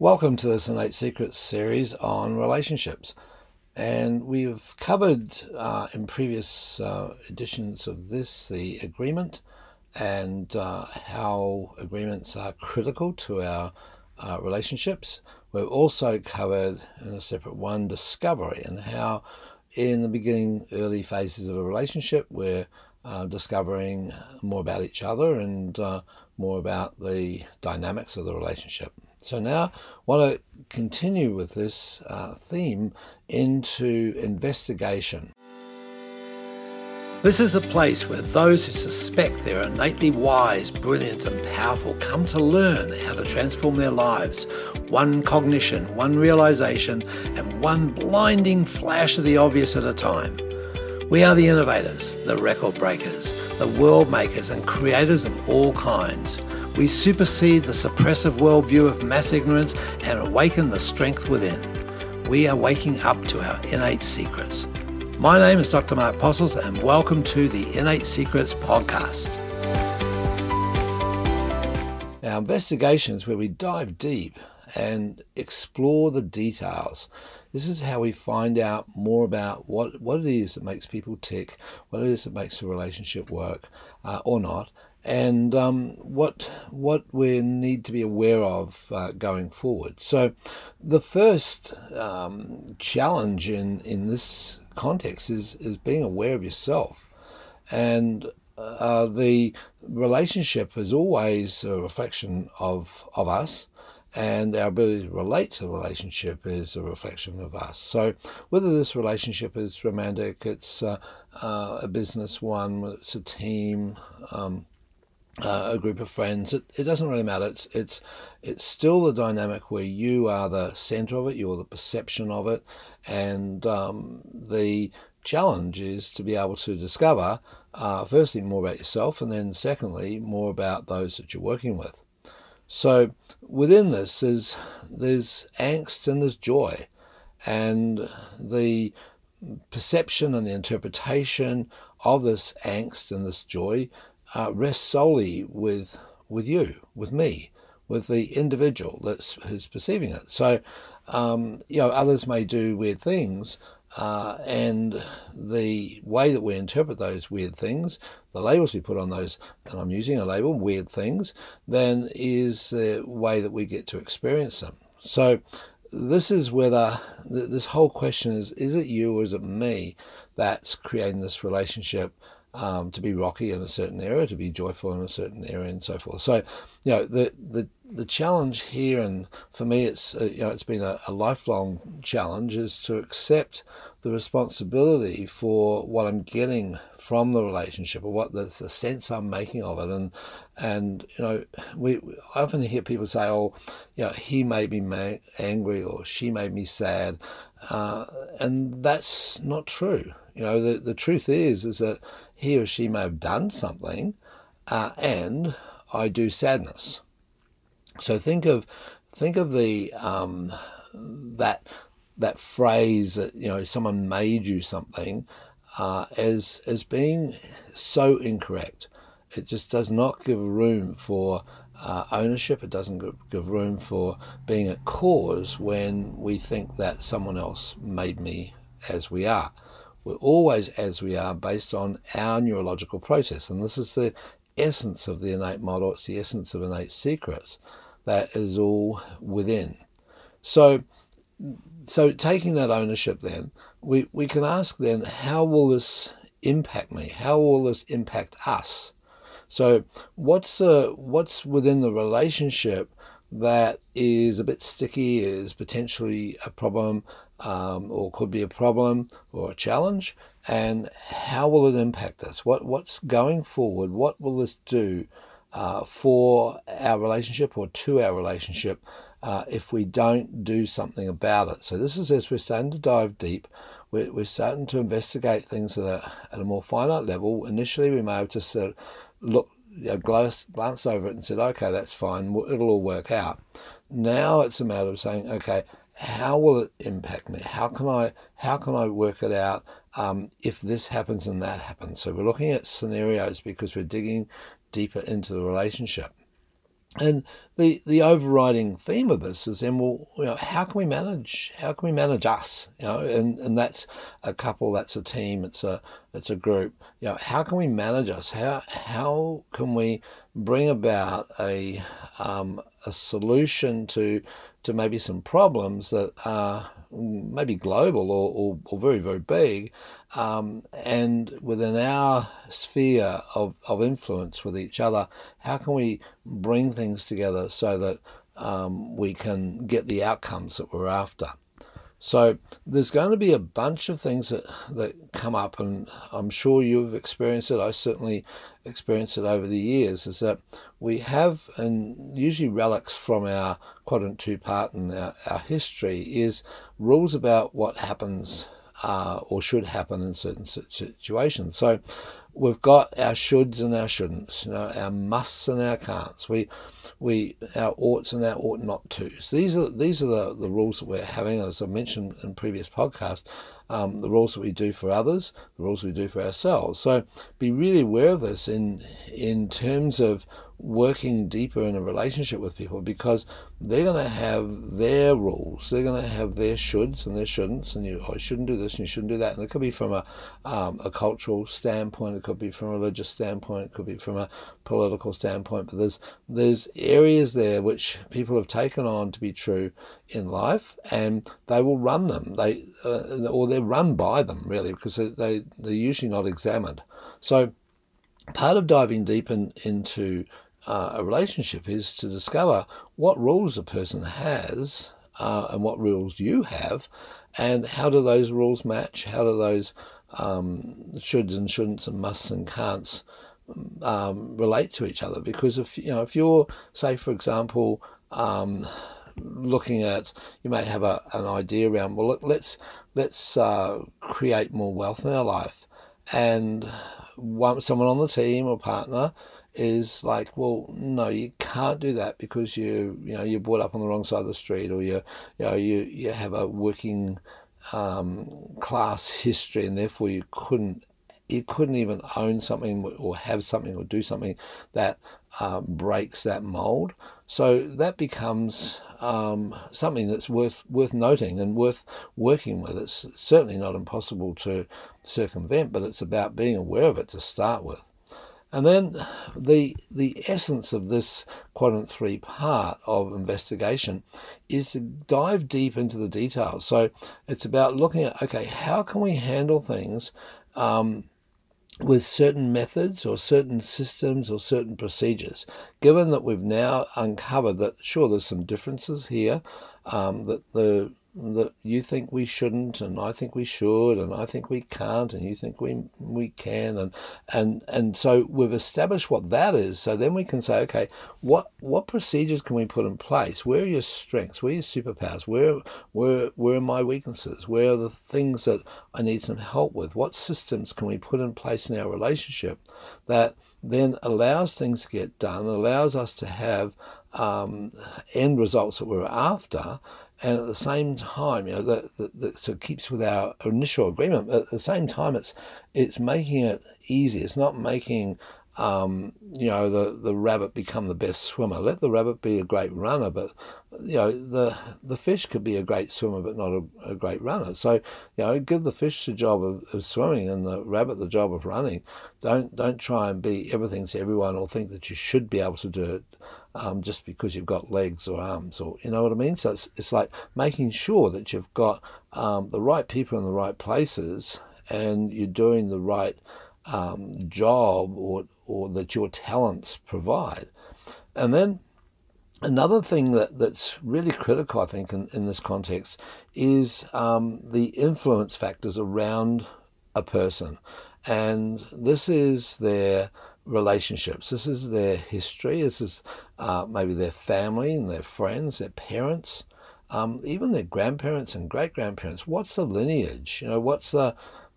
Welcome to this Innate Secrets series on relationships. And we've covered uh, in previous uh, editions of this the agreement and uh, how agreements are critical to our uh, relationships. We've also covered in a separate one discovery and how, in the beginning, early phases of a relationship, we're uh, discovering more about each other and uh, more about the dynamics of the relationship. So now I want to continue with this uh, theme into investigation. This is a place where those who suspect they're innately wise, brilliant, and powerful come to learn how to transform their lives, one cognition, one realization, and one blinding flash of the obvious at a time. We are the innovators, the record breakers, the world makers, and creators of all kinds we supersede the suppressive worldview of mass ignorance and awaken the strength within. We are waking up to our innate secrets. My name is Dr. Mark Postles, and welcome to the Innate Secrets podcast. Our investigations where we dive deep and explore the details. This is how we find out more about what, what it is that makes people tick, what it is that makes a relationship work uh, or not, and um, what what we need to be aware of uh, going forward. So, the first um, challenge in in this context is is being aware of yourself, and uh, the relationship is always a reflection of of us. And our ability to relate to the relationship is a reflection of us. So, whether this relationship is romantic, it's uh, uh a business one, it's a team, um, uh, a group of friends. It, it doesn't really matter. It's it's it's still the dynamic where you are the center of it. You're the perception of it, and um, the challenge is to be able to discover, uh, firstly, more about yourself, and then secondly, more about those that you're working with. So within this is there's angst and there's joy, and the perception and the interpretation of this angst and this joy uh, rests solely with with you, with me, with the individual that's who's perceiving it. So, um, you know, others may do weird things, uh, and the way that we interpret those weird things, the labels we put on those, and I'm using a label, weird things, then is the way that we get to experience them. So, this is whether this whole question is: is it you or is it me that's creating this relationship? Um, to be rocky in a certain area, to be joyful in a certain area, and so forth. So, you know, the the the challenge here, and for me, it's uh, you know, it's been a, a, lifelong challenge, is to accept the responsibility for what I'm getting from the relationship, or what the, the sense I'm making of it, and and you know, we, we often hear people say, "Oh, you know, he made me ma- angry," or "She made me sad," uh, and that's not true. You know, the the truth is is that he or she may have done something, uh, and I do sadness. So think of think of the um, that that phrase that you know someone made you something uh, as as being so incorrect. It just does not give room for uh, ownership. It doesn't give room for being a cause when we think that someone else made me as we are. We're always as we are based on our neurological process. And this is the essence of the innate model, it's the essence of innate secrets that is all within. So, so taking that ownership, then we, we can ask then, how will this impact me? How will this impact us? So, what's uh, what's within the relationship that is a bit sticky, is potentially a problem, um, or could be a problem or a challenge, and how will it impact us? What what's going forward? What will this do uh, for our relationship or to our relationship uh, if we don't do something about it? So this is as we're starting to dive deep. We're, we're starting to investigate things at a, at a more finite level. Initially, we may have just sort of look, you know, glance, glance over it and said, okay, that's fine, it'll all work out. Now it's a matter of saying, okay, how will it impact me? How can I how can I work it out um, if this happens and that happens? So we're looking at scenarios because we're digging deeper into the relationship. And the, the overriding theme of this is then, well, you know, how can we manage? How can we manage us? You know, and, and that's a couple, that's a team, it's a it's a group. You know, how can we manage us? How how can we bring about a um, a solution to to maybe some problems that are maybe global or, or, or very very big, um, and within our sphere of, of influence with each other, how can we bring things together so that um, we can get the outcomes that we're after? So there's going to be a bunch of things that, that come up, and I'm sure you've experienced it. I certainly experienced it over the years. Is that we have, and usually relics from our quadrant two part and our, our history, is rules about what happens uh, or should happen in certain situations. So we've got our shoulds and our shouldn'ts, you know, our musts and our can'ts. We, we, our oughts and our ought not tos. These are these are the, the rules that we're having, as I mentioned in previous podcast, Um, the rules that we do for others, the rules we do for ourselves. So be really aware of this in in terms of working deeper in a relationship with people because they're going to have their rules. They're going to have their shoulds and their shouldn'ts, and you oh, shouldn't do this and you shouldn't do that. And it could be from a um, a cultural standpoint, it could be from a religious standpoint, it could be from a political standpoint. But there's there's areas there which people have taken on to be true in life, and they will run them. They uh, or they're run by them really because they, they they're usually not examined. So part of diving deep in, into uh, a relationship is to discover what rules a person has uh, and what rules you have, and how do those rules match? How do those um, shoulds and shouldn'ts and musts and can'ts um, relate to each other? Because if you know, if you're, say, for example, um, looking at, you may have a, an idea around, well, let's let's uh, create more wealth in our life, and one, someone on the team or partner is like, well, no, you can't do that because you, you know, you're brought up on the wrong side of the street, or you, you know, you you have a working um, class history, and therefore you couldn't, you couldn't even own something or have something or do something that um, breaks that mold. So that becomes um, something that's worth worth noting and worth working with. It's certainly not impossible to circumvent, but it's about being aware of it to start with. And then the the essence of this quadrant three part of investigation is to dive deep into the details. So it's about looking at okay, how can we handle things um, with certain methods or certain systems or certain procedures, given that we've now uncovered that sure there's some differences here, um, that the that you think we shouldn't and I think we should and I think we can't and you think we we can and and and so we've established what that is. So then we can say okay what what procedures can we put in place? Where are your strengths? Where are your superpowers? Where where where are my weaknesses? Where are the things that I need some help with? What systems can we put in place in our relationship that then allows things to get done allows us to have um, end results that we're after and at the same time, you know, that, that, that so keeps with our initial agreement. But at the same time, it's it's making it easy. It's not making um, you know the the rabbit become the best swimmer. Let the rabbit be a great runner, but you know the the fish could be a great swimmer, but not a, a great runner. So you know, give the fish the job of, of, swimming and the rabbit the job of running. Don't don't try and be everything to everyone or think that you should be able to do it um, just because you've got legs or arms or you know what I mean. So it's it's like making sure that you've got um, the right people in the right places and you're doing the right um, job or or that your talents provide. And then another thing that, that's really critical, I think, in, in this context is um, the influence factors around a person. And this is their relationships. This is their history. This is uh, maybe their family and their friends, their parents, um, even their grandparents and great grandparents. What's the lineage? You know, what's the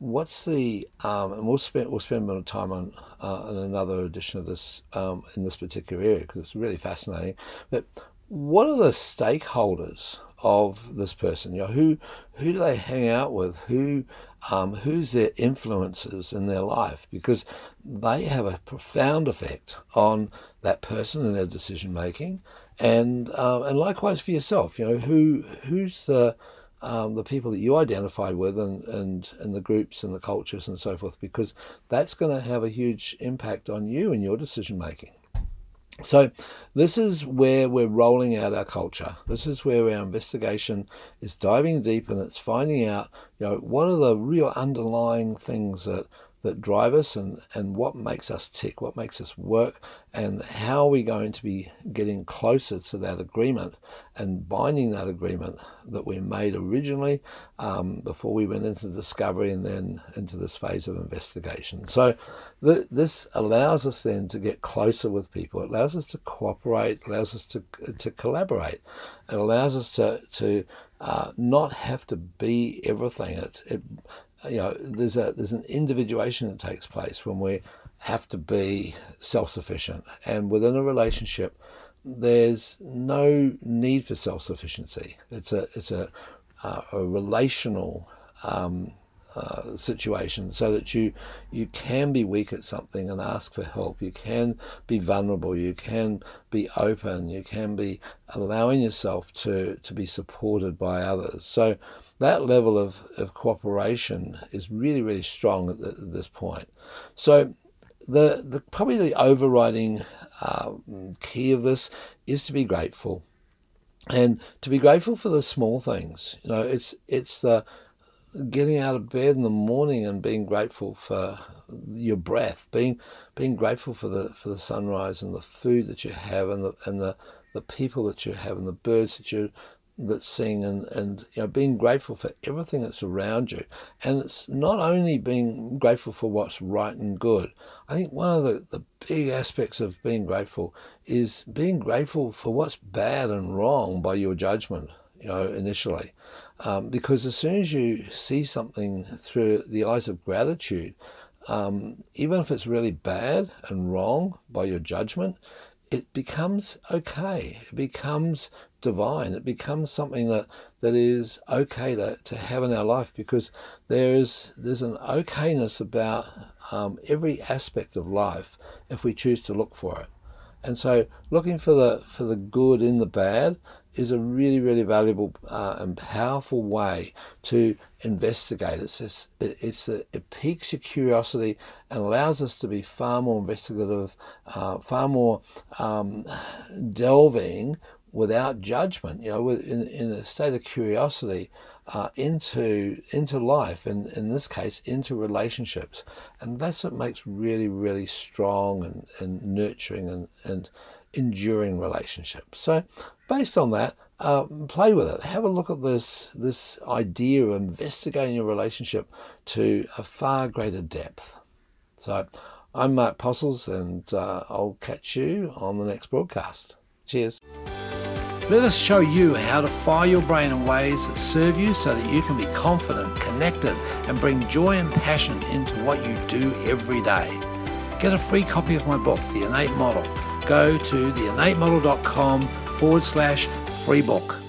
what's the um, and we'll spend we'll spend a bit of time on uh, on another edition of this um, in this particular area because it's really fascinating. But what are the stakeholders of this person? You know, who who do they hang out with? Who um, who's their influences in their life? Because they have a profound effect on that person and their decision making, and um, and likewise for yourself. You know, who who's the um, the people that you identify with and, and, and the groups and the cultures and so forth, because that's going to have a huge impact on you and your decision making. So, this is where we're rolling out our culture. This is where our investigation is diving deep and it's finding out, you know, what are the real underlying things that that drive us and, and what makes us tick, what makes us work, and how are we going to be getting closer to that agreement and binding that agreement that we made originally um, before we went into discovery and then into this phase of investigation. So, th- this allows us then to get closer with people, it allows us to cooperate, allows us to, to collaborate, it allows us to, to uh, not have to be everything. It, it you know, there's a there's an individuation that takes place when we have to be self-sufficient, and within a relationship, there's no need for self-sufficiency. It's a it's a uh, a relational um, uh, situation, so that you you can be weak at something and ask for help. You can be vulnerable. You can be open. You can be allowing yourself to to be supported by others. So that level of, of cooperation is really, really strong at, the, at this point. So, the, the probably the overriding uh, key of this is to be grateful, and to be grateful for the small things. You know, it's it's the getting out of bed in the morning and being grateful for your breath, being being grateful for the for the sunrise and the food that you have and the and the the people that you have and the birds that you that sing and, and you know being grateful for everything that's around you. And it's not only being grateful for what's right and good. I think one of the, the big aspects of being grateful is being grateful for what's bad and wrong by your judgment you know initially um, because as soon as you see something through the eyes of gratitude um, even if it's really bad and wrong by your judgment it becomes okay. It becomes divine. It becomes something that, that is okay to, to have in our life because there is there's an okayness about um, every aspect of life if we choose to look for it. And so, looking for the for the good in the bad is a really really valuable uh, and powerful way to investigate. It's just, it, it's a, it piques your curiosity and allows us to be far more investigative, uh, far more um, delving without judgment, you know, in, in a state of curiosity uh, into into life, and in this case, into relationships, and that's what makes really, really strong and, and nurturing and, and enduring relationships. So, based on that, uh, play with it. Have a look at this this idea of investigating your relationship to a far greater depth. So, I'm Mark Postles, and uh, I'll catch you on the next broadcast. Cheers. Let us show you how to fire your brain in ways that serve you so that you can be confident, connected, and bring joy and passion into what you do every day. Get a free copy of my book, The Innate Model. Go to theinnatemodel.com forward slash free book.